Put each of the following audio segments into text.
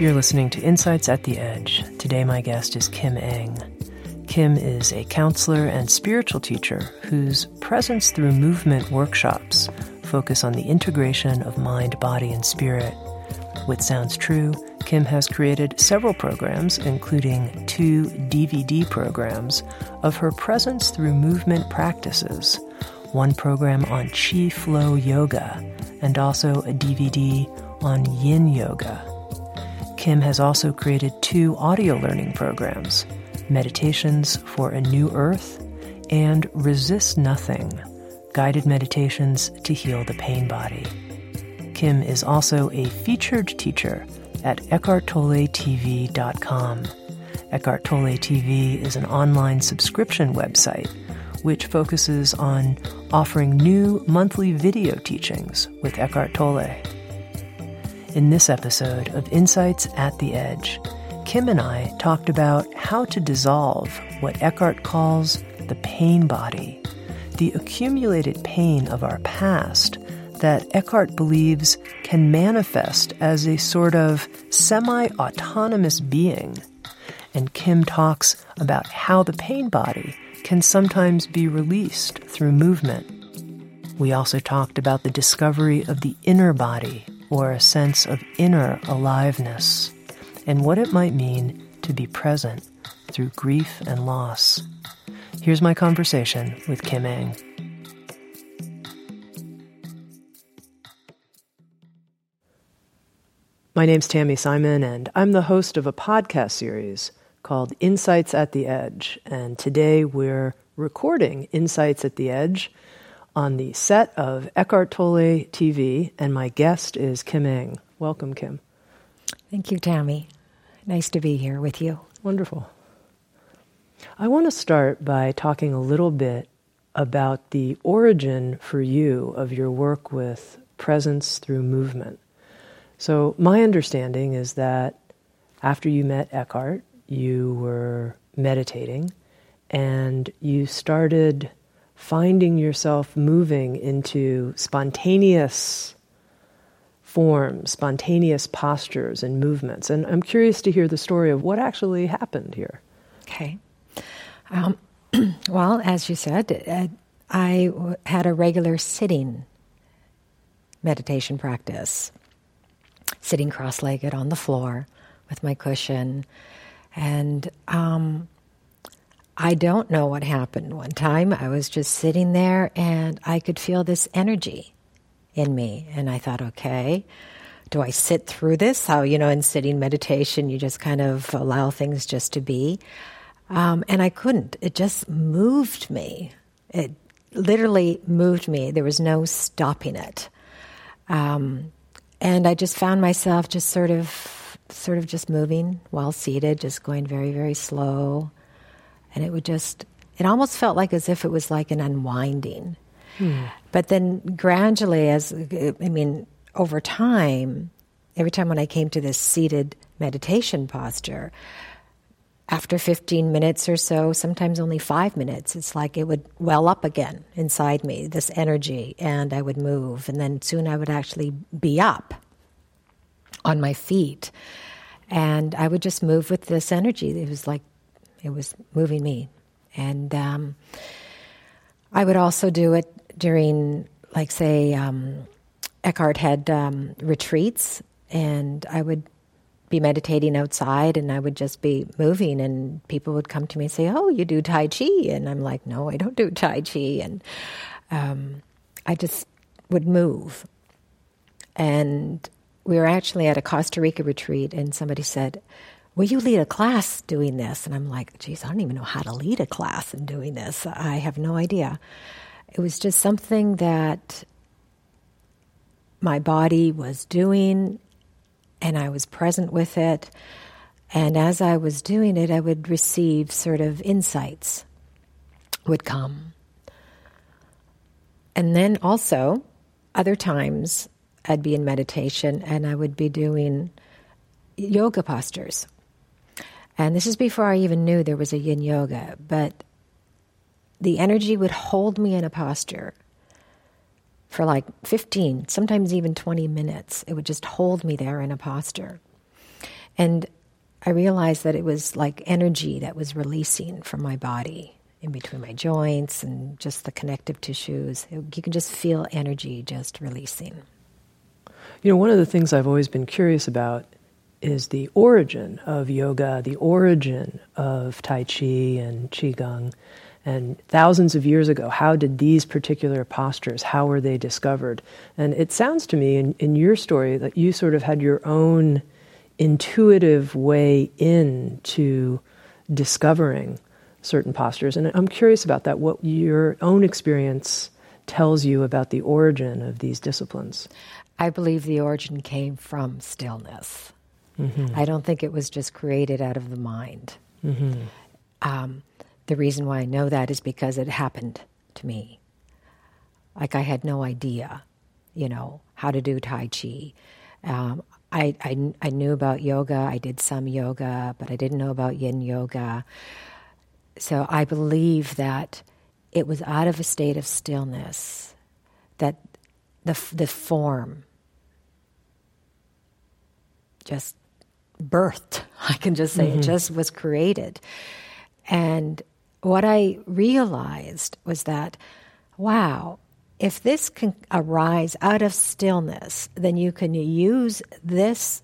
You're listening to Insights at the Edge. Today, my guest is Kim Eng. Kim is a counselor and spiritual teacher whose presence through movement workshops focus on the integration of mind, body, and spirit. With Sounds True, Kim has created several programs, including two DVD programs, of her presence through movement practices. One program on Chi Flow Yoga, and also a DVD on Yin Yoga. Kim has also created two audio learning programs Meditations for a New Earth and Resist Nothing Guided Meditations to Heal the Pain Body. Kim is also a featured teacher at EckhartTolleTV.com. Eckhart Tolle TV is an online subscription website which focuses on offering new monthly video teachings with Eckhart Tolle. In this episode of Insights at the Edge, Kim and I talked about how to dissolve what Eckhart calls the pain body, the accumulated pain of our past that Eckhart believes can manifest as a sort of semi autonomous being. And Kim talks about how the pain body can sometimes be released through movement. We also talked about the discovery of the inner body or a sense of inner aliveness, and what it might mean to be present through grief and loss. Here's my conversation with Kim Eng. My name's Tami Simon, and I'm the host of a podcast series called Insights at the Edge. And today we're recording Insights at the Edge on the set of Eckhart Tolle TV, and my guest is Kim Eng. Welcome, Kim. Thank you, Tami. Nice to be here with you. Wonderful. I want to start by talking a little bit about the origin for you of your work with presence through movement. So, my understanding is that after you met Eckhart, you were meditating and you started finding yourself moving into spontaneous forms, spontaneous postures and movements. And I'm curious to hear the story of what actually happened here. Okay. Um, well, as you said, uh, I had a regular sitting meditation practice, sitting cross legged on the floor with my cushion. And um, I don't know what happened. One time I was just sitting there and I could feel this energy in me. And I thought, okay, do I sit through this? How, you know, in sitting meditation, you just kind of allow things just to be. Um, and I couldn't. It just moved me. It literally moved me. There was no stopping it. Um, and I just found myself just sort of, sort of just moving while seated, just going very, very slow and it would just it almost felt like as if it was like an unwinding. Hmm. but then gradually as i mean over time every time when i came to this seated meditation posture after 15 minutes or so sometimes only five minutes it's like it would well up again inside me this energy and i would move. And then soon i would actually be up on my feet. And i would just move with this energy. It was like it was moving me. And um, I would also do it during, like, say, um, Eckhart had um, retreats, and I would be meditating outside and I would just be moving and people would come to me and say, "Oh, you do tai chi?" And I'm like, "No, I don't do tai chi." And um, I just would move. And we were actually at a Costa Rica retreat, and somebody said, Will you lead a class doing this? And I'm like, Geez, I don't even know how to lead a class in doing this. I have no idea. It was just something that my body was doing, and I was present with it. And as I was doing it, I would receive sort of insights would come. And then also, other times, I'd be in meditation and I would be doing yoga postures. And this is before I even knew there was a yin yoga, but the energy would hold me in a posture for like 15, sometimes even 20 minutes. It would just hold me there in a posture. And I realized that it was like energy that was releasing from my body in between my joints and just the connective tissues. You can just feel energy just releasing. You know, one of the things I've always been curious about is the origin of yoga, the origin of Tai Chi and Qigong. And thousands of years ago, how did these particular postures, how were they discovered? And it sounds to me in, in your story that you sort of had your own intuitive way into discovering certain postures. And I'm curious about that, what your own experience tells you about the origin of these disciplines. I believe the origin came from stillness. Mm-hmm. I don't think it was just created out of the mind. Mm-hmm. Um, the reason why I know that is because it happened to me. Like I had no idea, you know, how to do Tai Chi. Um, I, I, I knew about yoga, I did some yoga, but I didn't know about yin yoga. So I believe that it was out of a state of stillness that the, the form just birthed. I can just say mm-hmm. it just was created. And what I realized was that, wow, if this can arise out of stillness, then you can use this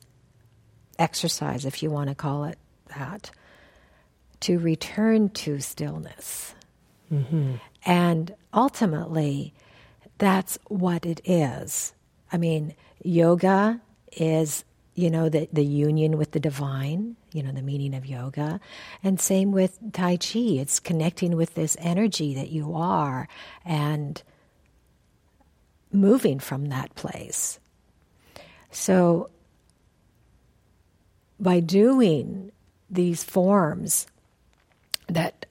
exercise, if you want to call it that, to return to stillness. Mm-hmm. And ultimately, that's what it is. I mean, yoga is you know, the, the union with the divine, you know, the meaning of yoga. And same with Tai Chi. It's connecting with this energy that you are and moving from that place. So, by doing these forms that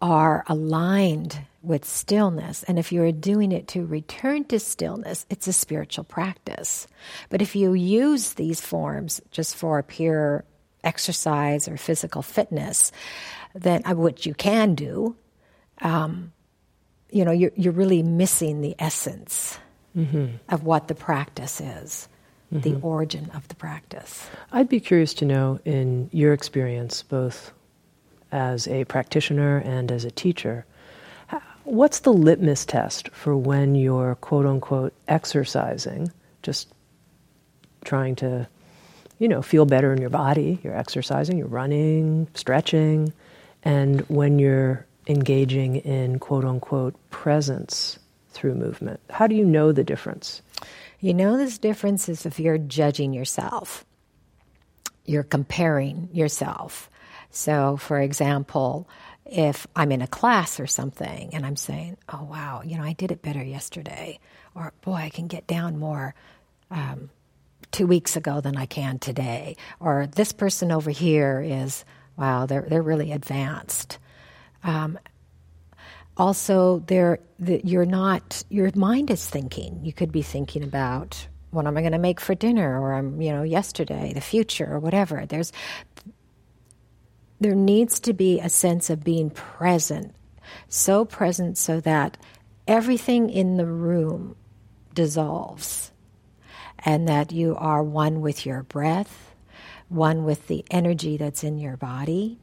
are aligned with stillness. And if you're doing it to return to stillness, it's a spiritual practice. But if you use these forms just for pure exercise or physical fitness, then uh, what you can do, um, you know, you're, you're really missing the essence mm-hmm. of what the practice is. Mm-hmm. The origin of the practice. I'd be curious to know, in your experience, both as a practitioner and as a teacher, What's the litmus test for when you're quote unquote exercising, just trying to, you know, feel better in your body? You're exercising, you're running, stretching, and when you're engaging in quote unquote presence through movement. How do you know the difference? You know, this difference is if you're judging yourself, you're comparing yourself. So, for example, if I'm in a class or something and I'm saying, oh, wow, you know, I did it better yesterday, or boy, I can get down more um, two weeks ago than I can today, or this person over here is, wow, they're, they're really advanced. Um, also, they're, the, you're not, your mind is thinking. You could be thinking about, what am I going to make for dinner, or I'm, you know, yesterday, the future, or whatever. There's there needs to be a sense of being present, so present so that everything in the room dissolves and that you are one with your breath, one with the energy that's in your body,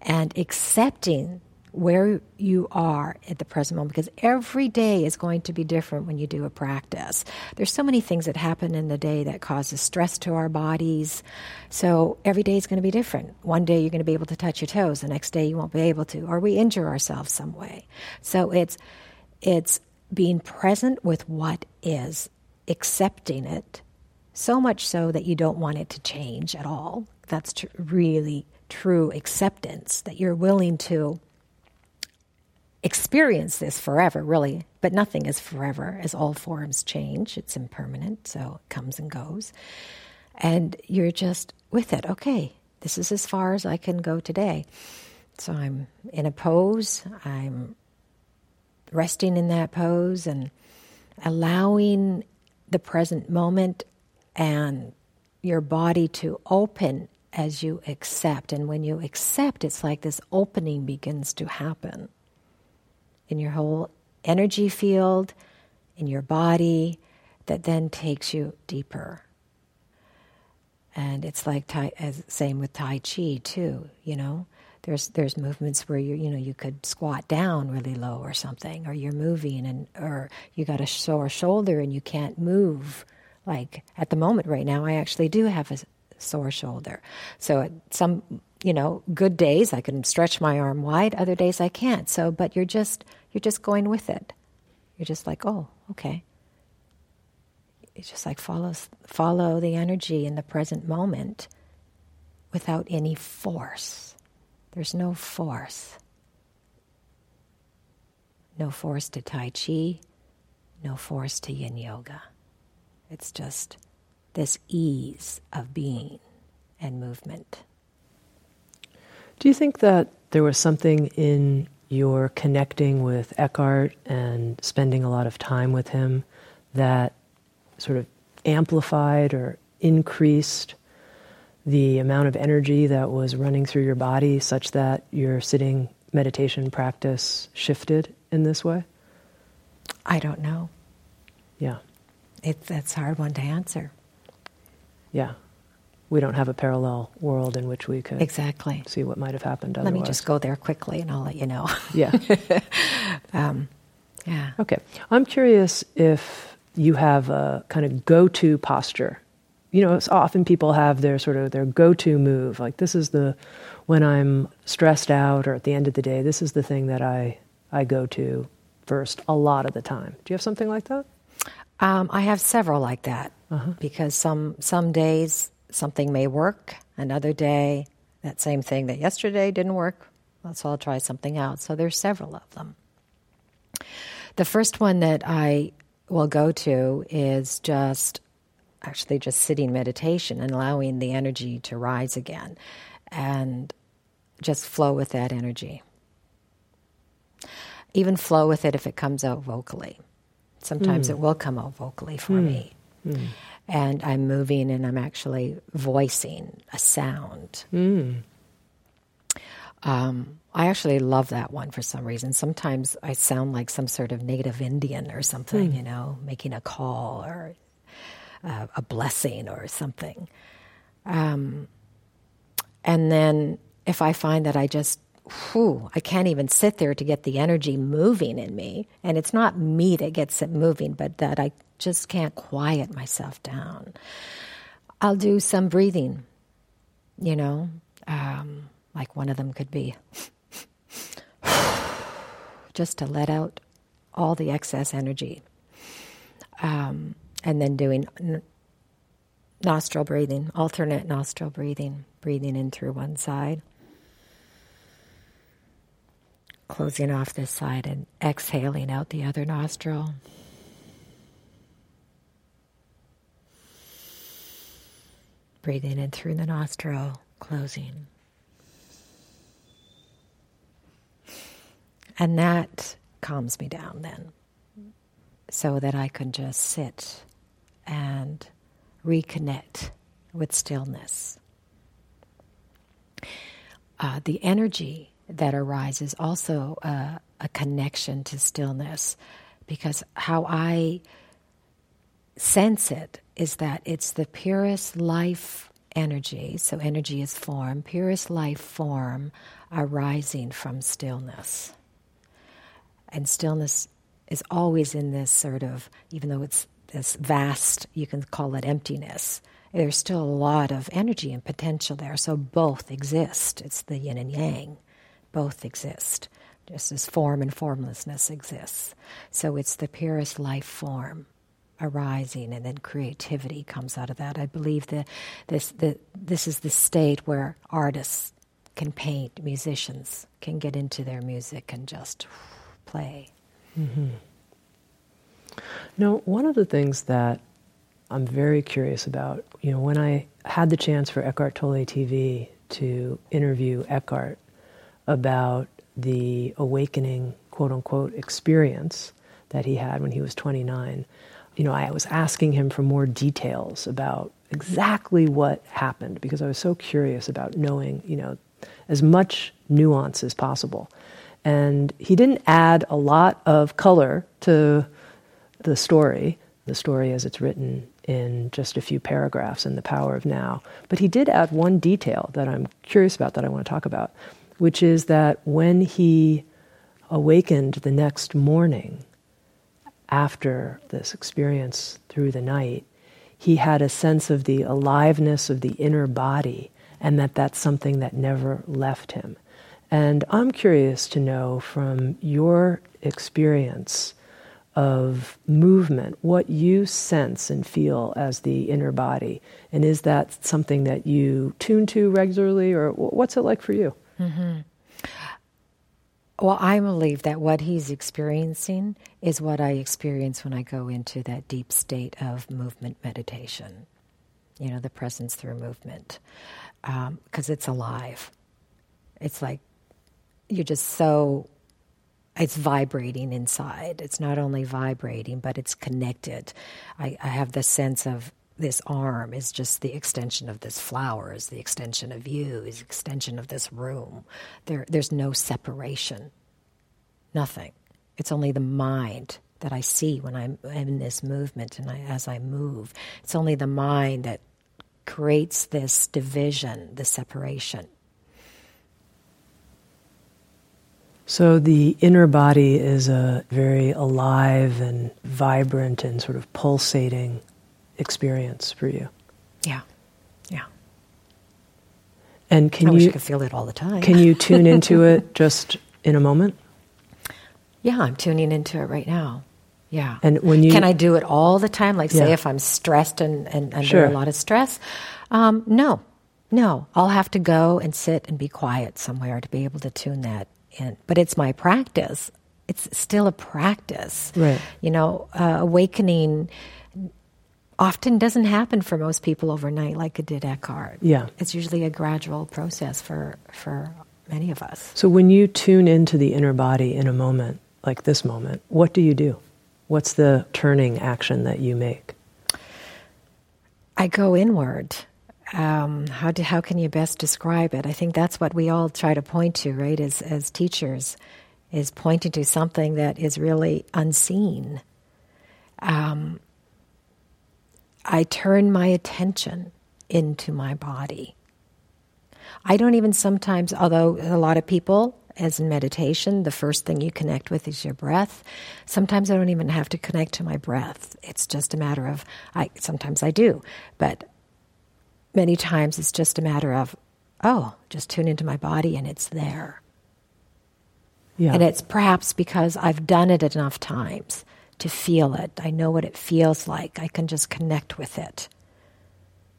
and accepting where you are at the present moment because every day is going to be different when you do a practice. There's so many things that happen in the day that causes stress to our bodies. So every day is going to be different. One day you're going to be able to touch your toes, the next day you won't be able to, or we injure ourselves some way. So it's it's being present with what is, accepting it, so much so that you don't want it to change at all. That's tr- really true acceptance that you're willing to experience this forever, really, but nothing is forever as all forms change. It's impermanent, so it comes and goes. And you're just with it. Okay, this is as far as I can go today. So I'm in a pose, I'm resting in that pose and allowing the present moment and your body to open as you accept. And when you accept, it's like this opening begins to happen in your whole energy field, in your body, that then takes you deeper. And it's like tai, as same with Tai Chi too. You know, there's there's movements where you you know you could squat down really low or something, or you're moving and or you got a sore shoulder and you can't move. Like at the moment right now, I actually do have a sore shoulder. So some you know good days I can stretch my arm wide, other days I can't. So but you're just you're just going with it. You're just like, oh, okay. It's just like follow, follow the energy in the present moment without any force. There's no force. No force to Tai Chi, no force to Yin Yoga. It's just this ease of being and movement. Do you think that there was something in you're connecting with Eckhart and spending a lot of time with him that sort of amplified or increased the amount of energy that was running through your body such that your sitting meditation practice shifted in this way? I don't know. Yeah. It's that's a hard one to answer. Yeah we don't have a parallel world in which we could exactly see what might have happened. Otherwise. Let me just go there quickly, and I'll let you know. Yeah. um, yeah. Okay. I'm curious if you have a kind of go-to posture. You know, often people have their sort of their go-to move. Like this is the when I'm stressed out or at the end of the day, this is the thing that I I go to first a lot of the time. Do you have something like that? Um, I have several like that uh-huh. because some some days something may work. Another day, that same thing that yesterday didn't work. So I'll try something out. So there's several of them. The first one that I will go to is just actually just sitting meditation and allowing the energy to rise again and just flow with that energy. Even flow with it if it comes out vocally. Sometimes mm. it will come out vocally for mm. me. Mm and I'm moving and I'm actually voicing a sound. Mm. Um, I actually love that one for some reason. Sometimes I sound like some sort of native Indian or something, mm. you know, making a call or uh, a blessing or something. Um, and then if I find that I just, whew, I can't even sit there to get the energy moving in me, and it's not me that gets it moving, but that I just can't quiet myself down. I'll do some breathing, you know, um, like one of them could be just to let out all the excess energy. Um, and then doing n- nostril breathing, alternate nostril breathing, breathing in through one side, closing off this side, and exhaling out the other nostril. Breathing in through the nostril, closing. And that calms me down then, so that I can just sit and reconnect with stillness. Uh, the energy that arises also uh, a connection to stillness because how I sense it is that it's the purest life energy. So, energy is form, purest life form arising from stillness. And stillness is always in this sort of, even though it's this vast, you can call it emptiness, there's still a lot of energy and potential there. So, both exist. It's the yin and yang, both exist. Just as form and formlessness exists. So, it's the purest life form arising and then creativity comes out of that. I believe that this, that this is the state where artists can paint, musicians can get into their music and just play. Mm-hmm. Now, one of the things that I'm very curious about, you know, when I had the chance for Eckhart Tolle TV to interview Eckhart about the awakening, quote unquote, experience that he had when he was 29, you know, I was asking him for more details about exactly what happened because I was so curious about knowing, you know, as much nuance as possible. And he didn't add a lot of color to the story, the story as it's written in just a few paragraphs in The Power of Now. But he did add one detail that I'm curious about that I want to talk about, which is that when he awakened the next morning, after this experience through the night, he had a sense of the aliveness of the inner body and that that's something that never left him. And I'm curious to know from your experience of movement what you sense and feel as the inner body. And is that something that you tune to regularly, or what's it like for you? Mm-hmm. Well, I believe that what he's experiencing is what I experience when I go into that deep state of movement meditation. You know, the presence through movement, because um, it's alive. It's like you're just so, it's vibrating inside. It's not only vibrating, but it's connected. I, I have the sense of this arm is just the extension of this flower, is the extension of you, is extension of this room. There, there's no separation. Nothing. It's only the mind that I see when I'm in this movement and I, as I move. It's only the mind that creates this division, the separation. So the inner body is a very alive and vibrant and sort of pulsating experience for you. Yeah, yeah. And can I you could feel it all the time? can you tune into it just in a moment? Yeah, I'm tuning into it right now. Yeah. And when you can I do it all the time? Like, say, yeah. if I'm stressed and, and under sure. a lot of stress, um, no, no. I'll have to go and sit and be quiet somewhere to be able to tune that in. But it's my practice. It's still a practice. Right. You know, uh, awakening often doesn't happen for most people overnight like it did Eckhart. Yeah. It's usually a gradual process for, for many of us. So when you tune into the inner body in a moment, like this moment, what do you do? What's the turning action that you make? I go inward. Um, how do, how can you best describe it? I think that's what we all try to point to, right? As as teachers, is pointing to something that is really unseen. Um, I turn my attention into my body. I don't even sometimes, although a lot of people, as in meditation, the first thing you connect with is your breath. Sometimes I don't even have to connect to my breath. It's just a matter of, I sometimes I do, but many times it's just a matter of, oh, just tune into my body and it's there. Yeah. And it's perhaps because I've done it enough times to feel it. I know what it feels like. I can just connect with it.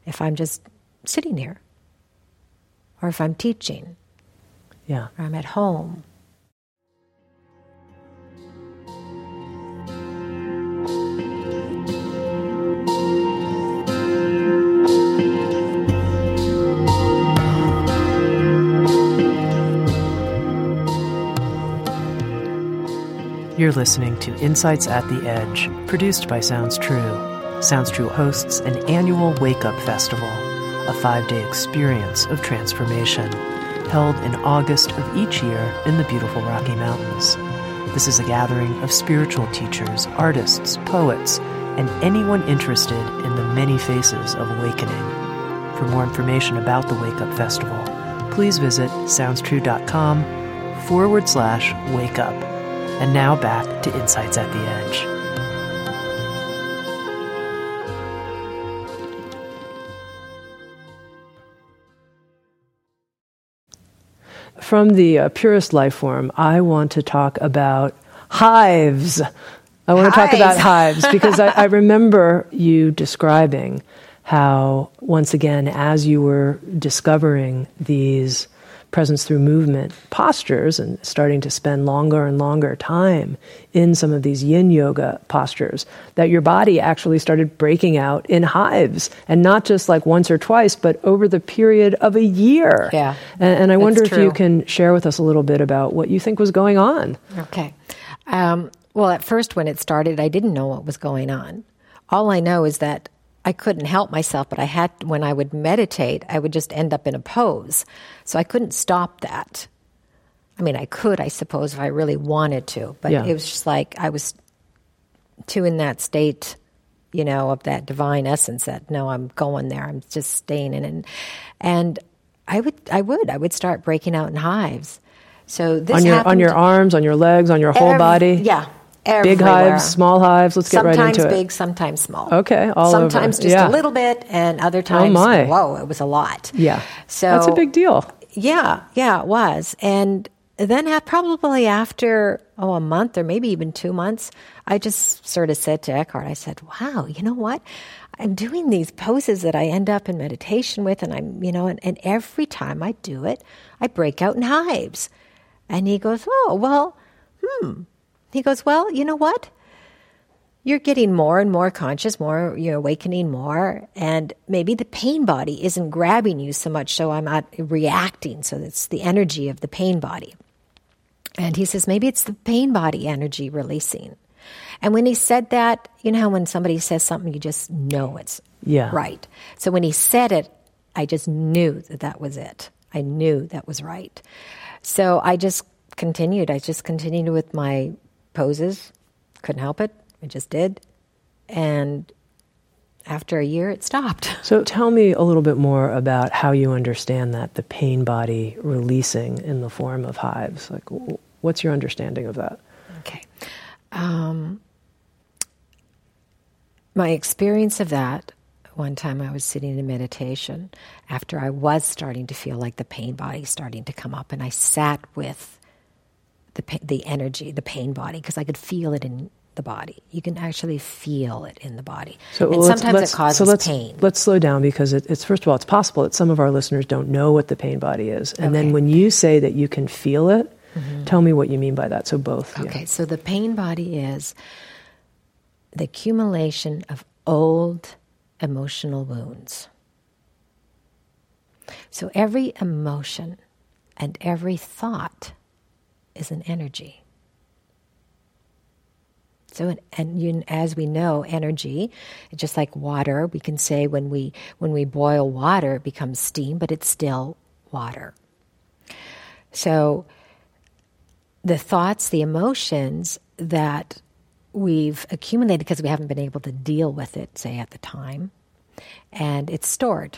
If I'm just sitting here, or if I'm teaching, yeah. or I'm at home. You're listening to Insights at the Edge, produced by Sounds True. Sounds True hosts an annual Wake Up Festival, a five day experience of transformation, held in August of each year in the beautiful Rocky Mountains. This is a gathering of spiritual teachers, artists, poets, and anyone interested in the many faces of awakening. for more information about the Wake Up Festival, please visit soundstrue.com forward slash wake up. And now back to Insights at the Edge. From the uh, purest life form, I want to talk about hives. I want to talk about hives because I, I remember you describing how, once again, as you were discovering these presence through movement postures and starting to spend longer and longer time in some of these yin yoga postures, that your body actually started breaking out in hives and not just like once or twice, but over the period of a year. Yeah. And, and I wonder if true. you can share with us a little bit about what you think was going on. Okay. Um, well, at first, when it started, I didn't know what was going on. All I know is that I couldn't help myself, but I had, when I would meditate, I would just end up in a pose. So I couldn't stop that. I mean, I could, I suppose, if I really wanted to, but Yeah. it was just like I was too in that state, you know, of that divine essence that no, I'm going there. I'm just staying in it. And, and I would, I would, I would start breaking out in hives. So this on your on your arms, on your legs, on your whole Ev- body. Yeah. Big hives, small hives. Let's get sometimes right into big, it. sometimes big, sometimes small. Okay, all over. sometimes just Yeah. Oh, a little bit, and other times, oh my. whoa, it was a lot. Yeah. So That's a big deal. Yeah, yeah, it was. And then probably after oh a month or maybe even two months, I just sort of said to Eckhart, I said, "Wow, you know what? I'm doing these poses that I end up in meditation with, and I'm you know, and, and every time I do it, I break out in hives." And he goes, "Oh well, hmm." He goes, "Well, you know what?" you're getting more and more conscious, more you're awakening more, and maybe the pain body isn't grabbing you so much, so I'm not reacting. So it's the energy of the pain body. And he says maybe it's the pain body energy releasing. And when he said that, you know how when somebody says something, you just know it's Yeah. right. So when he said it, I just knew that that was it. I knew that was right. So I just continued. I just continued with my poses. Couldn't help it. I just did. And after a year, it stopped. So tell me a little bit more about how you understand that the pain body releasing in the form of hives. Like, what's your understanding of that? Okay. Um, my experience of that, one time I was sitting in meditation after I was starting to feel like the pain body starting to come up, and I sat with the, the energy, the pain body, because I could feel it in the body. You can actually feel it in the body. So and let's- sometimes let's- it causes so let's, pain. Let's slow down because it, it's first of all, it's possible that some of our listeners don't know what the pain body is, and then when you say that you can feel it, mm-hmm. tell me what you mean by that. So both. yeah. Okay, so the pain body is the accumulation of old emotional wounds. So every emotion and every thought is an energy. So, and- you, as we know, energy, just like water, we can say when we when we boil water, it becomes steam, but it's still water. So, the thoughts, the emotions that we've accumulated because we haven't been able to deal with it, say at the time, and it's stored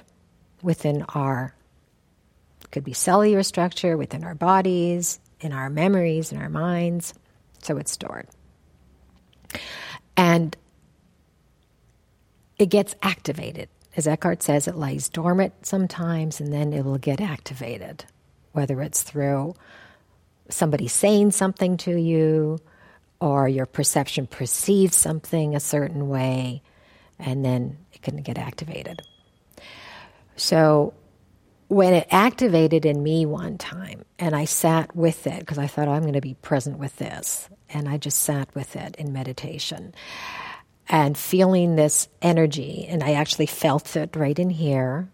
within our could be cellular structure within our bodies, in our memories, in our minds. So it's stored. And it gets activated. As Eckhart says, it lies dormant sometimes and then it will get activated, whether it's through somebody saying something to you or your perception perceives something a certain way, and then it can get activated. So when it activated in me one time, and I sat with it because I thought, oh, I'm going to be present with this. And I just sat with it in meditation and feeling this energy. And I actually felt it right in here.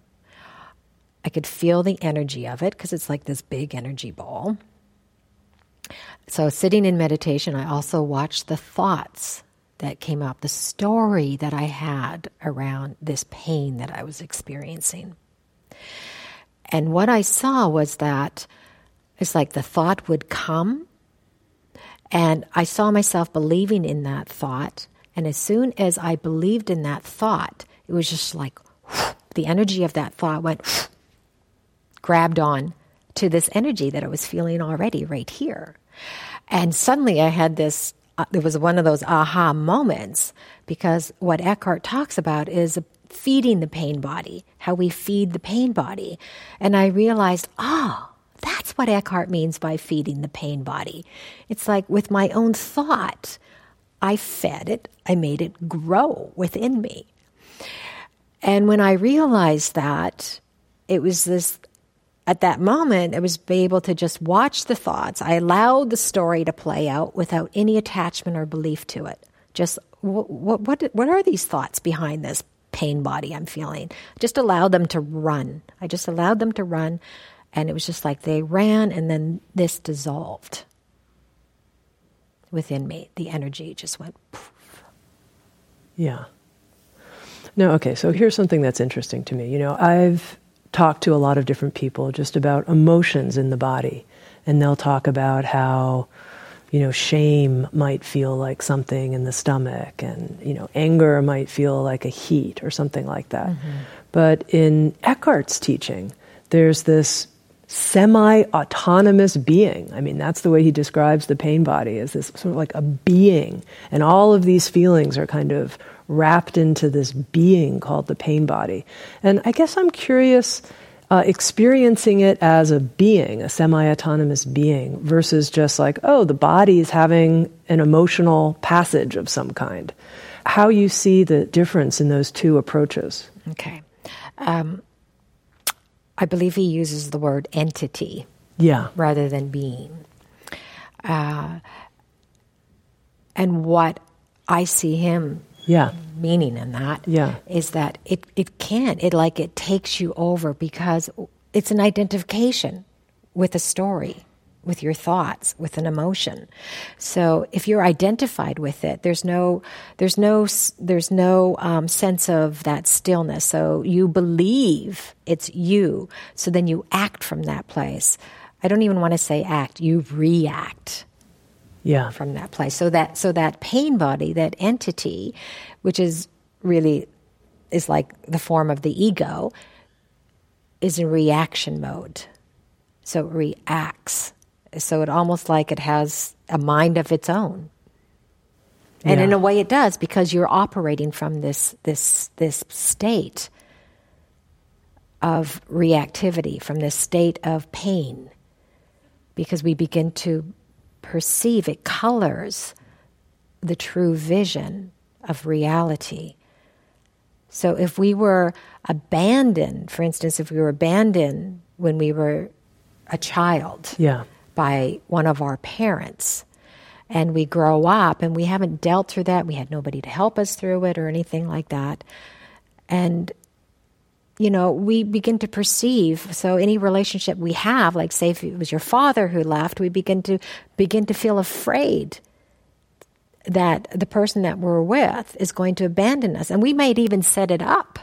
I could feel the energy of it because it's like this big energy ball. So, sitting in meditation, I also watched the thoughts that came up, the story that I had around this pain that I was experiencing. And what I saw was that it's like the thought would come, and I saw myself believing in that thought. And as soon as I believed in that thought, it was just like, the energy of that thought went, grabbed on to this energy that I was feeling already right here. And suddenly I had this, uh, there was one of those aha moments because what Eckhart talks about is feeding the pain body, how we feed the pain body. And I realized, ah, oh, that's what Eckhart means by feeding the pain body. It's like with my own thought, I fed it, I made it grow within me. And when I realized that, it was this at that moment, I was able to just watch the thoughts. I allowed the story to play out without any attachment or belief to it. Just what what what, what are these thoughts behind this pain body I'm feeling? Just allowed them to run. I just allowed them to run, and it was just like they ran, and then this dissolved within me. The energy just went. Poof. Yeah. No, okay. So here's something that's interesting to me. You know, I've talked to a lot of different people just about emotions in the body, and they'll talk about how you know shame might feel like something in the stomach and you know anger might feel like a heat or something like that mm-hmm. but in eckhart's teaching there's this semi-autonomous being i mean that's the way he describes the pain body as this sort of like a being and all of these feelings are kind of wrapped into this being called the pain body. And I guess I'm curious uh, experiencing it as a being, a semi autonomous being, versus just like, oh, the body is having an emotional passage of some kind. How you see the difference in those two approaches. Okay. Um, I believe he uses the word entity. Yeah. Rather than being. Uh, and what I see him yeah. meaning in that yeah. is that it, it can it like it takes you over because it's an identification with a story with your thoughts with an emotion. So if you're identified with it there's no there's no there's no um, sense of that stillness. So you believe it's you. So then you act from that place. I don't even want to say act you react yeah. from that place. So that so that pain body, that entity, which is really is like the form of the ego, is in reaction mode. So it reacts. So it almost like it has a mind of its own. And yeah. in a way it does because you're operating from this this this state of reactivity, from this state of pain. Because we begin to perceive, it colors the true vision of reality. So if we were abandoned, for instance, if we were abandoned when we were a child yeah. by one of our parents, and we grow up and we haven't dealt through that, we had nobody to help us through it or anything like that. And you know, we begin to perceive. So any relationship we have, like say if it was your father who left, we begin to begin to feel afraid that the person that we're with is going to abandon us. And we might even set it up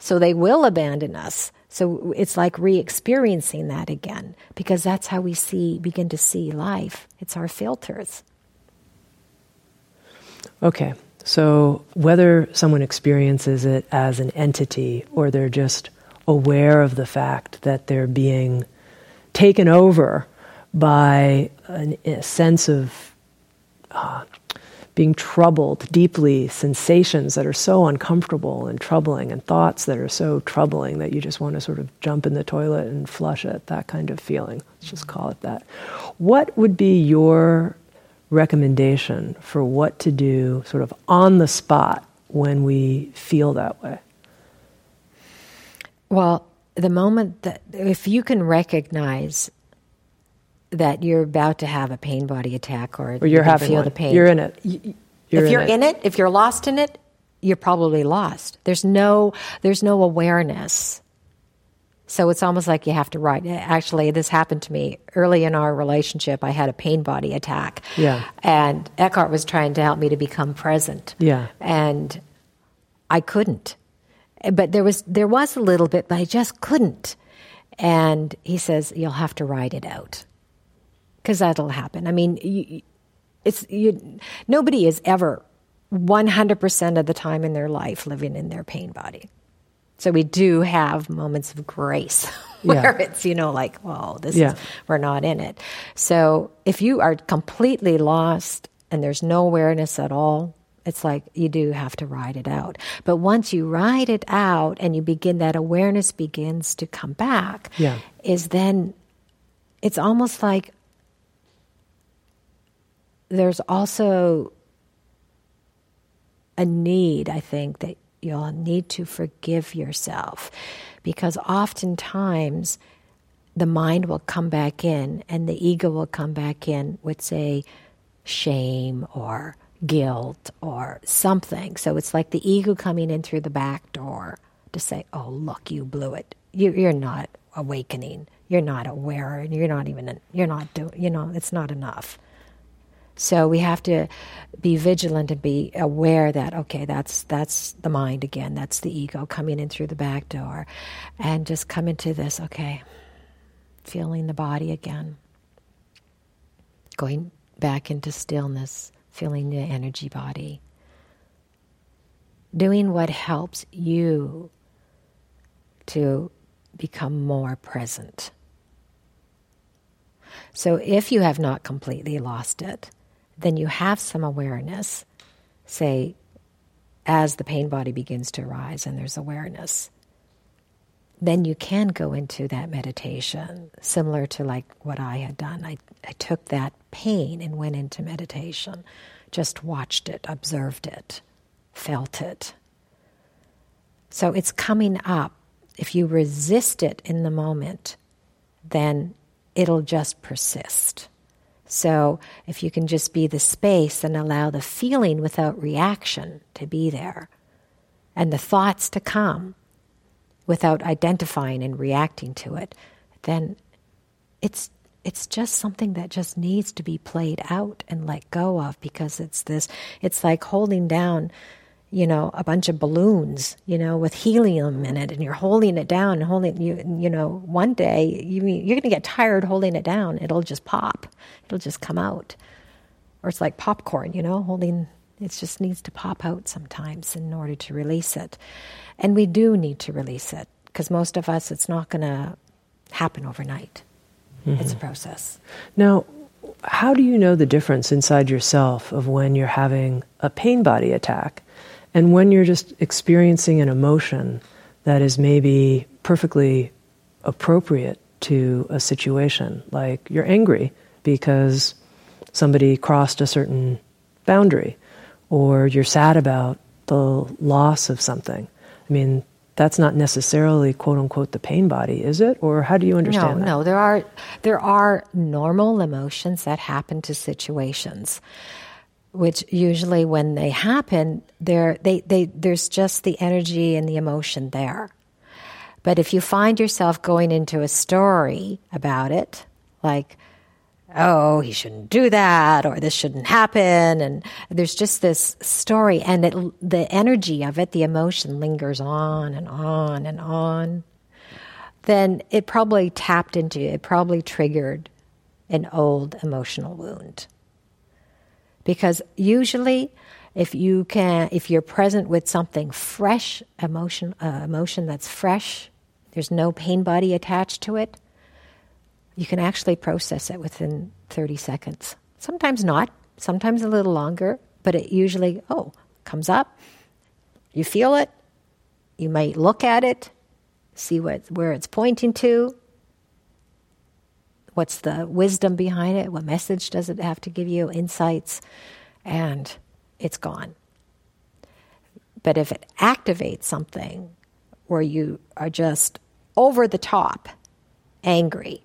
so they will abandon us. So it's like re-experiencing that again because that's how we see begin to see life. It's our filters. Okay. So, whether someone experiences it as an entity or they're just aware of the fact that they're being taken over by an, a sense of uh, being troubled deeply, sensations that are so uncomfortable and troubling, and thoughts that are so troubling that you just want to sort of jump in the toilet and flush it, that kind of feeling. Let's just call it that. What would be your recommendation for what to do sort of on the spot when we feel that way? Well, the moment that if you can recognize that you're about to have a pain body attack or, or you're having feel one. the pain. You're in it. You're if in you're it. in it, if you're lost in it, you're probably lost. There's no there's no awareness so it's almost like you have to write. Actually, this happened to me early in our relationship. I had a pain body attack. Yeah. And Eckhart was trying to help me to become present. Yeah. And I couldn't. But there was there was a little bit, but I just couldn't. And he says you'll have to write it out because that'll happen. I mean, you, it's you, nobody is ever 100% of the time in their life living in their pain body. So we do have moments of grace where yeah. it's, you know, like, well, this yeah. is, we're not in it. So if you are completely lost and there's no awareness at all, it's like you do have to ride it out. But once you ride it out and you begin, that awareness begins to come back, yeah. is then it's almost like there's also a need, I think, that you'll need to forgive yourself because oftentimes the mind will come back in and the ego will come back in with, say, shame or guilt or something. So it's like the ego coming in through the back door to say, oh, look, you blew it. You, you're not awakening. You're not aware, and you're not even, you're not doing, you know, it's not enough. So we have to be vigilant and be aware that okay, that's that's the mind again, that's the ego coming in through the back door, and just come into this okay, feeling the body again, going back into stillness, feeling the energy body, doing what helps you to become more present. So if you have not completely lost it, then you have some awareness, say, as the pain body begins to arise and there's awareness. Then you can go into that meditation, similar to like what I had done. I, I took that pain and went into meditation, just watched it, observed it, felt it. So it's coming up. If you resist it in the moment, then it'll just persist. So if you can just be the space and allow the feeling without reaction to be there and the thoughts to come without identifying and reacting to it, then it's it's just something that just needs to be played out and let go of because it's this it's like holding down you know, a bunch of balloons, you know, with helium in it, and you're holding it down and holding you, you know, one day you you're going to get tired holding it down. It'll just pop. It'll just come out, or it's like popcorn, you know, holding. It just needs to pop out sometimes in order to release it, and we do need to release it because most of us, it's not going to happen overnight. Mm-hmm. It's a process. Now, how do you know the difference inside yourself of when you're having a pain body attack? And when you're just experiencing an emotion that is maybe perfectly appropriate to a situation, like you're angry because somebody crossed a certain boundary, or you're sad about the loss of something. I mean, that's not necessarily quote unquote the pain body, is it? Or how do you understand that? no, that? No, there are there are normal emotions that happen to situations which usually when they happen, there they, they, there's just the energy and the emotion there. But if you find yourself going into a story about it, like, oh, he shouldn't do that, or this shouldn't happen, and there's just this story, and it, the energy of it, the emotion lingers on and on and on, then it probably tapped into, it probably triggered an old emotional wound because usually if you can if you're present with something fresh emotion uh, emotion that's fresh there's no pain body attached to it you can actually process it within 30 seconds. Sometimes not sometimes a little longer but it usually oh comes up. You feel it. You might look at it see what where it's pointing to What's the wisdom behind it? What message does it have to give you? Insights, and it's gone. But if it activates something where you are just over the top angry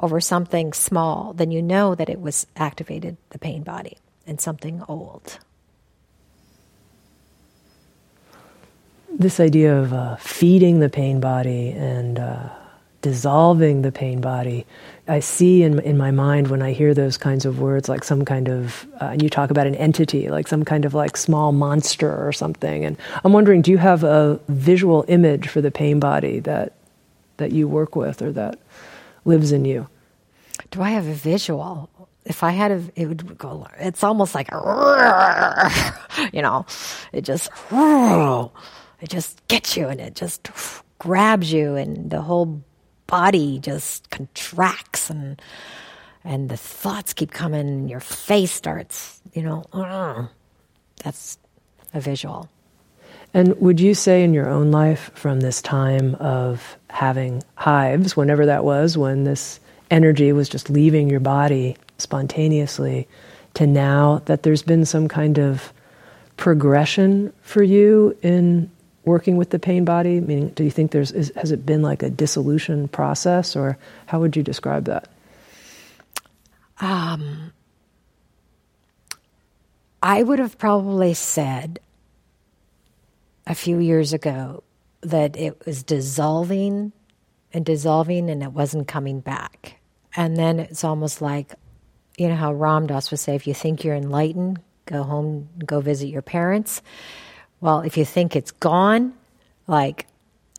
over something small, then you know that it was activated the pain body and something old. This idea of uh, feeding the pain body and uh, dissolving the pain body. I see in, in my mind when I hear those kinds of words, like some kind of, uh, and you talk about an entity, like some kind of like small monster or something. And I'm wondering, do you have a visual image for the pain body that, that you work with or that lives in you? Do I have a visual? If I had a, it would go, it's almost like you know, it just, it just gets you and it just grabs you and the whole body just contracts and and the thoughts keep coming and your face starts, you know, uh, that's a visual. And would you say in your own life from this time of having hives, whenever that was, when this energy was just leaving your body spontaneously, to now that there's been some kind of progression for you in working with the pain body? Meaning, do you think there's is, has it been like a dissolution process, or how would you describe that? Um, I would have probably said a few years ago that it was dissolving and dissolving, and it wasn't coming back. And then it's almost like, you know how Ram Dass would say, if you think you're enlightened, go home, go visit your parents. Well, if you think it's gone, like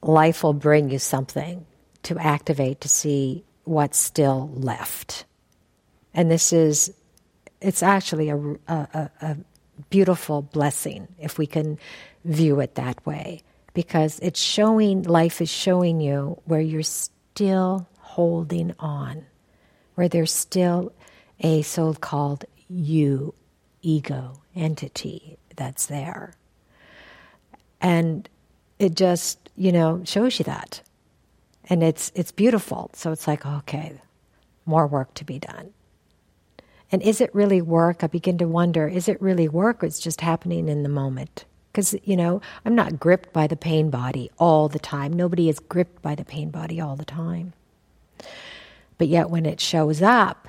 life will bring you something to activate to see what's still left. And this is, it's actually a, a, a beautiful blessing if we can view it that way. Because it's showing, life is showing you where you're still holding on, where there's still a so called you ego entity that's there. And it just, you know, shows you that. And it's it's beautiful. So it's like, okay, more work to be done. And is it really work? I begin to wonder, is it really work or it's just happening in the moment? Because, you know, I'm not gripped by the pain body all the time. Nobody is gripped by the pain body all the time. But yet, when it shows up,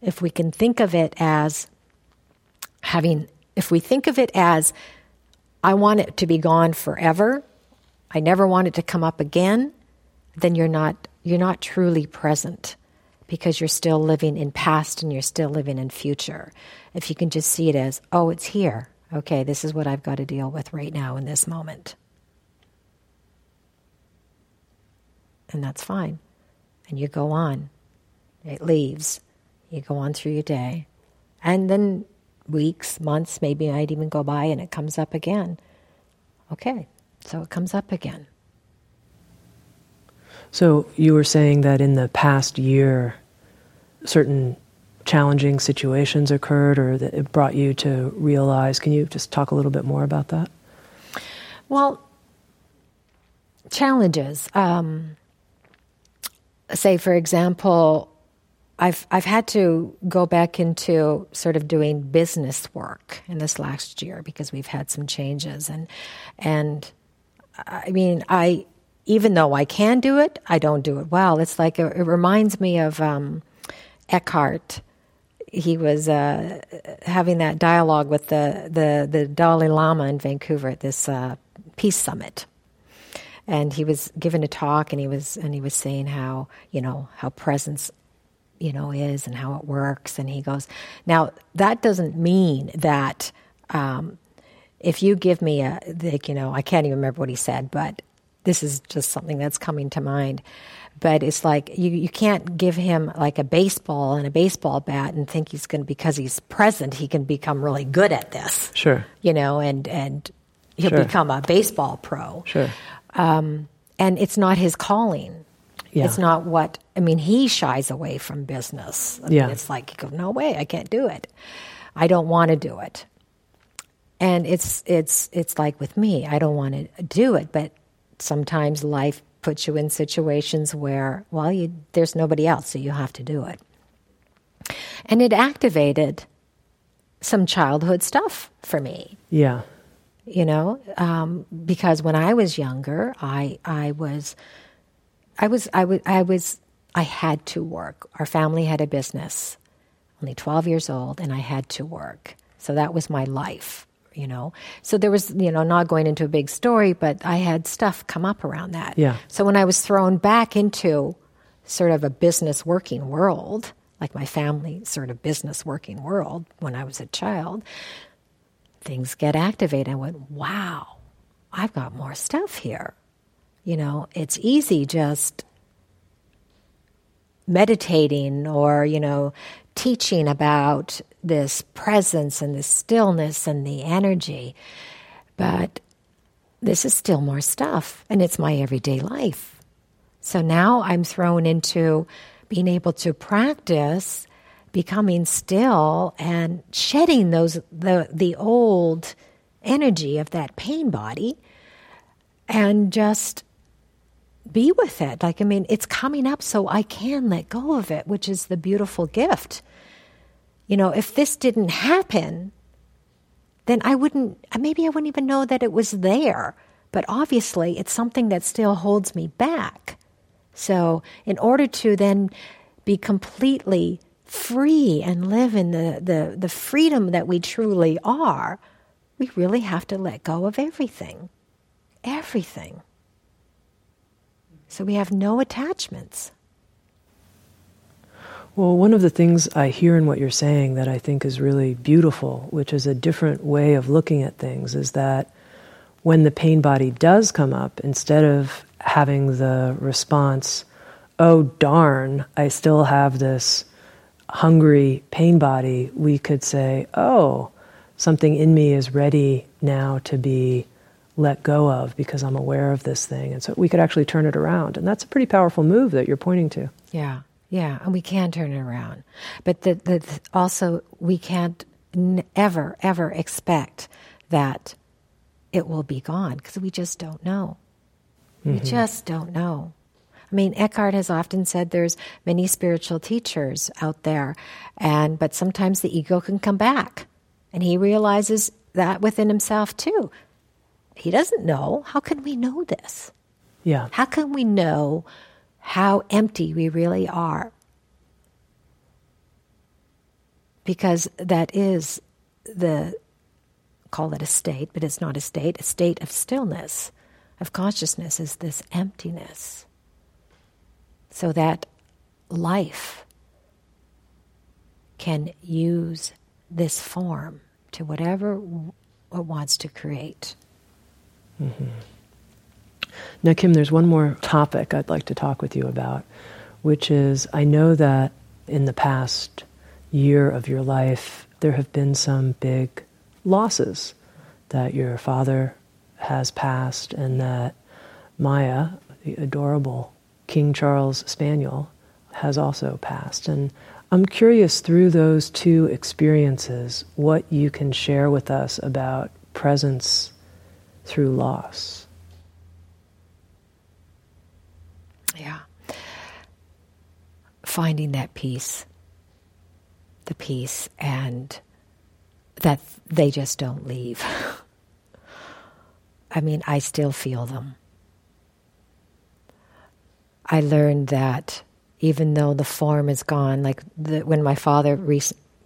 if we can think of it as having, if we think of it as, I want it to be gone forever, I never want it to come up again, then you're not, you're not truly present because you're still living in past and you're still living in future. If you can just see it as, oh, it's here. Okay, this is what I've got to deal with right now in this moment. And that's fine. And you go on. It leaves. You go on through your day. And then weeks, months, maybe might even go by and it comes up again. Okay, so it comes up again. So you were saying that in the past year, certain challenging situations occurred or that it brought you to realize. Can you just talk a little bit more about that? Well, challenges. Um, say, for example, I've I've had to go back into sort of doing business work in this last year because we've had some changes and and I mean I even though I can do it, I don't do it well. It's like it, it reminds me of um, Eckhart. He was uh, having that dialogue with the, the the Dalai Lama in Vancouver at this uh, peace summit, and he was given a talk, and he was and he was saying how you know how presence you know is and how it works, and he goes, now that doesn't mean that. Um, if you give me a, like, you know, I can't even remember what he said, but this is just something that's coming to mind. But it's like you, you can't give him like a baseball and a baseball bat and think he's going to, because he's present, he can become really good at this. Sure. You know, and, and he'll sure. become a baseball pro. Sure. Um, and it's not his calling. Yeah. It's not what, I mean, he shies away from business. I yeah. Mean, it's like, goes, no way, I can't do it. I don't want to do it. And it's, it's, it's like with me, I don't want to do it, but sometimes life puts you in situations where, well, you, there's nobody else, so you have to do it. And it activated some childhood stuff for me. Yeah. You know, um, because when I was younger, I I was, I was I was I was I had to work. Our family had a business. Only twelve years old, and I had to work. So that was my life you know. So there was, you know, not going into a big story, but I had stuff come up around that. Yeah. So when I was thrown back into sort of a business working world, like my family sort of business working world when I was a child, things get activated. I went, wow, I've got more stuff here. You know, it's easy just meditating or, you know, teaching about this presence and the stillness and the energy. But this is still more stuff, and it's my everyday life. So now I'm thrown into being able to practice becoming still and shedding those the the old energy of that pain body and just be with it. Like I mean, it's coming up so I can let go of it, which is the beautiful gift. You know, if this didn't happen, then I wouldn't maybe I wouldn't even know that it was there. But obviously, it's something that still holds me back. So, in order to then be completely free and live in the, the, the freedom that we truly are, we really have to let go of everything. Everything. So we have no attachments. Well, one of the things I hear in what you're saying that I think is really beautiful, which is a different way of looking at things, is that when the pain body does come up, instead of having the response, oh darn, I still have this hungry pain body, we could say, oh, something in me is ready now to be let go of because I'm aware of this thing. And so we could actually turn it around. And that's a pretty powerful move that you're pointing to. Yeah, yeah. And we can turn it around. But the, the, also, we can't n- ever, ever expect that it will be gone because we just don't know. Mm-hmm. We just don't know. I mean, Eckhart has often said there's many spiritual teachers out there, and but sometimes the ego can come back, and he realizes that within himself too. He doesn't know. How can we know this? Yeah. How can we know how empty we really are? Because that is the call it a state, but it's not a state, a state of stillness, of consciousness is this emptiness so that life can use this form to whatever it wants to create. Mm-hmm. Now, Kim, there's one more topic I'd like to talk with you about, which is I know that in the past year of your life, there have been some big losses that your father has passed and that Maya, the adorable King Charles Spaniel has also passed. And I'm curious through those two experiences what you can share with us about presence through loss. Yeah. Finding that peace, the peace, and that they just don't leave. I mean, I still feel them. I learned that even though the form is gone, like the, when my father re-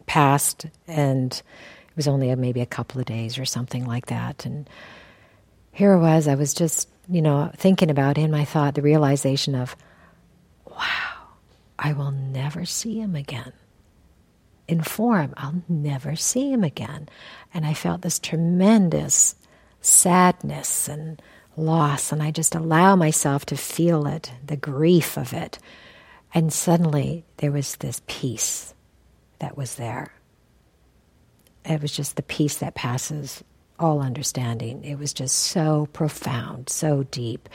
passed, and it was only a, maybe a couple of days or something like that, and here was, I was just, you know, thinking about him. I thought the realization of, wow, I will never see him again. In form, I'll never see him again. And I felt this tremendous sadness and loss, and I just allow myself to feel it, the grief of it. And suddenly there was this peace that was there. It was just the peace that passes all understanding. It was just so profound, so deep.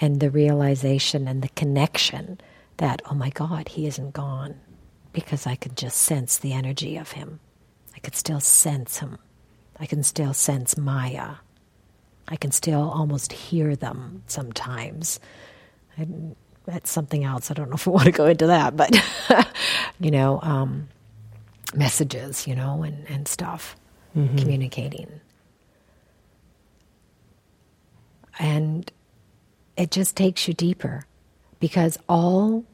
And the realization and the connection that, oh my God, he isn't gone. Because I could just sense the energy of him. I could still sense him. I can still sense Maya. I can still almost hear them sometimes. I, that's something else. I don't know if I want to go into that, but you know, um, messages, you know, and, and stuff, mm-hmm. communicating. And it just takes you deeper because all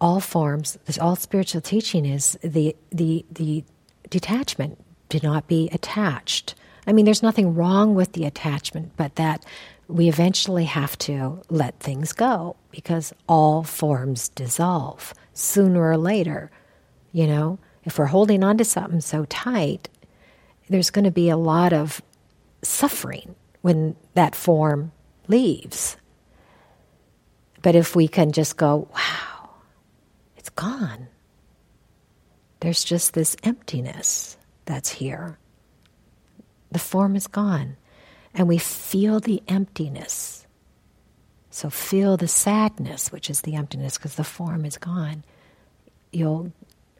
all forms, all spiritual teaching is the the the detachment. Do not be attached. I mean, there's nothing wrong with the attachment, but that we eventually have to let things go because all forms dissolve sooner or later. You know, if we're holding on to something so tight, there's going to be a lot of suffering when that form leaves. But if we can just go, wow, it's gone. There's just this emptiness that's here the form is gone. and we feel the emptiness. So feel the sadness, which is the emptiness, because the form is gone. You'll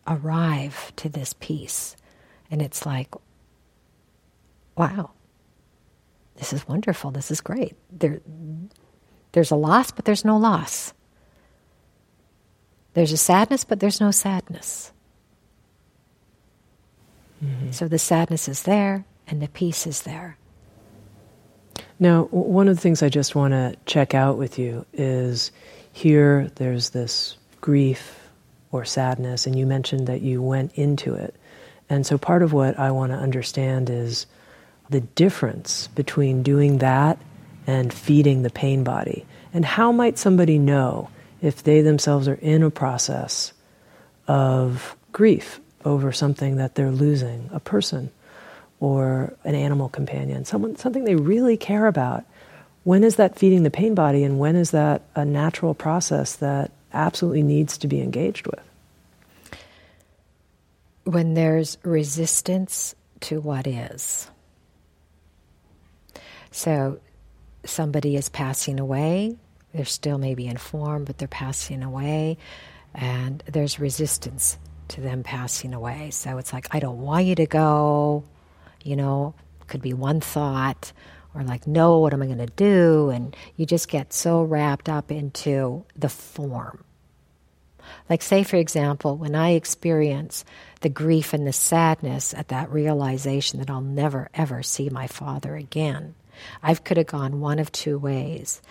arrive to this peace. And it's like, wow, this is wonderful. This is great. There, there's a loss, but there's no loss. There's a sadness, but there's no sadness. Mm-hmm. So the sadness is there and the peace is there. Now, one of the things I just want to check out with you is here there's this grief or sadness, and you mentioned that you went into it. And so part of what I want to understand is the difference between doing that and feeding the pain body. And how might somebody know if they themselves are in a process of grief over something that they're losing, a person or an animal companion, someone, something they really care about? When is that feeding the pain body, and when is that a natural process that absolutely needs to be engaged with? When there's resistance to what is. So somebody is passing away, they're still maybe in form, but they're passing away, and there's resistance to them passing away. So it's like, I don't want you to go, you know, could be one thought, or like, no, what am I going to do? And you just get so wrapped up into the form. Like, say, for example, when I experience the grief and the sadness at that realization that I'll never, ever see my father again, I could have gone one of two ways,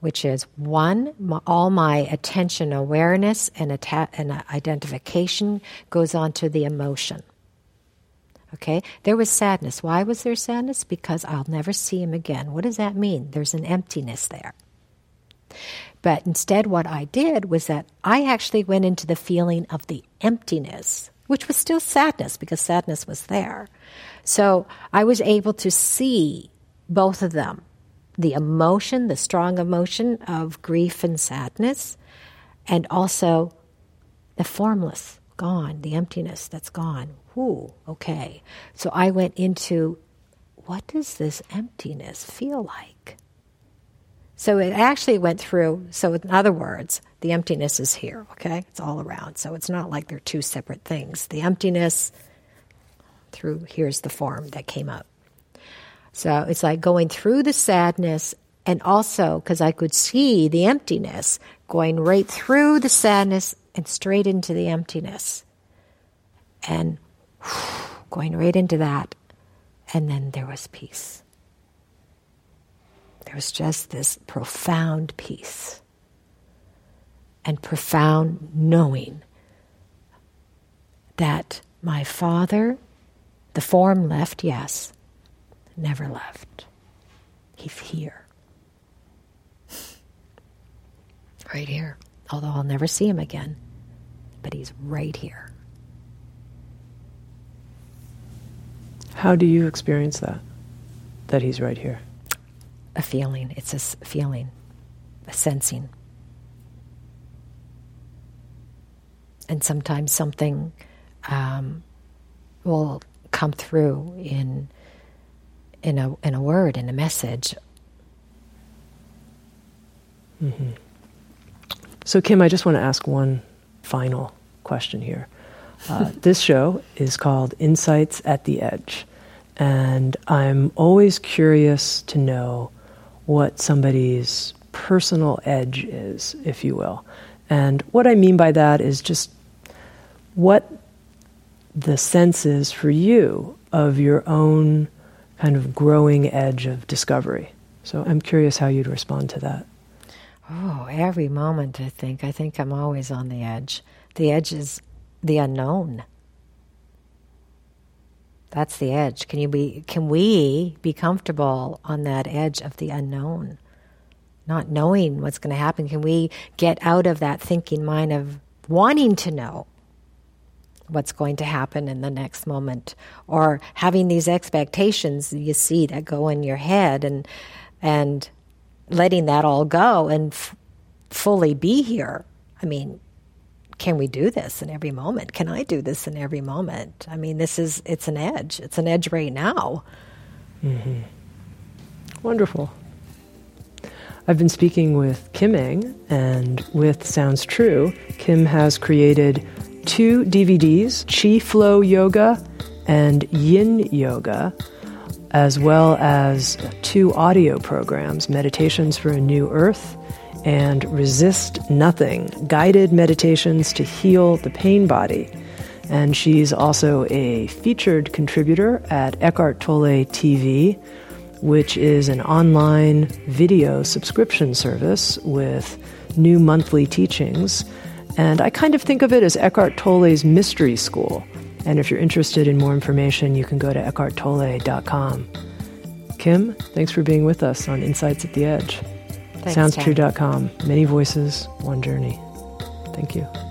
which is one, my, all my attention, awareness, and, atta- and uh, identification goes on to the emotion. Okay, there was sadness. Why was there sadness? Because I'll never see him again. What does that mean? There's an emptiness there. But instead, what I did was that I actually went into the feeling of the emptiness, which was still sadness because sadness was there. So I was able to see both of them the emotion, the strong emotion of grief and sadness, and also the formless, gone, the emptiness that's gone. Whoo, okay. So I went into what does this emptiness feel like? So it actually went through, so in other words, the emptiness is here, okay? It's all around. So it's not like they're two separate things. The emptiness through, here's the form that came up. So it's like going through the sadness and also because I could see the emptiness going right through the sadness and straight into the emptiness. And going right into that. And then there was peace. There was just this profound peace and profound knowing that my father, the form left, yes, never left. He's here. Right here. Although I'll never see him again, but he's right here. How do you experience that? That he's right here? a feeling. It's a feeling, a sensing. And sometimes something um, will come through in in a in a word, in a message. Mm-hmm. So, Kim, I just want to ask one final question here. Uh, this show is called Insights at the Edge, and I'm always curious to know what somebody's personal edge is, if you will. And what I mean by that is just what the sense is for you of your own kind of growing edge of discovery. So I'm curious how you'd respond to that. Oh, every moment, I think. I think I'm always on the edge. The edge is the unknown. That's the edge. Can you be can we be comfortable on that edge of the unknown? Not knowing what's going to happen. Can we get out of that thinking mind of wanting to know what's going to happen in the next moment or having these expectations you see that go in your head and and letting that all go and f- fully be here. I mean, can we do this in every moment? Can I do this in every moment? I mean, this is, it's an edge. It's an edge right now. Mm-hmm. Wonderful. I've been speaking with Kim Eng, and with Sounds True, Kim has created two DVDs Chi Flow Yoga and Yin Yoga, as well as two audio programs Meditations for a New Earth and Resist Nothing Guided Meditations to Heal the Pain Body. And she's also a featured contributor at Eckhart Tolle TV which is an online video subscription service with new monthly teachings. And I kind of think of it as Eckhart Tolle's mystery school. And if you're interested in more information, you can go to eckharttolle.com. Kim, thanks for being with us on Insights at the Edge. Thanks, SoundsTrue.com. Many voices, one journey. Thank you. Thank you, Tami.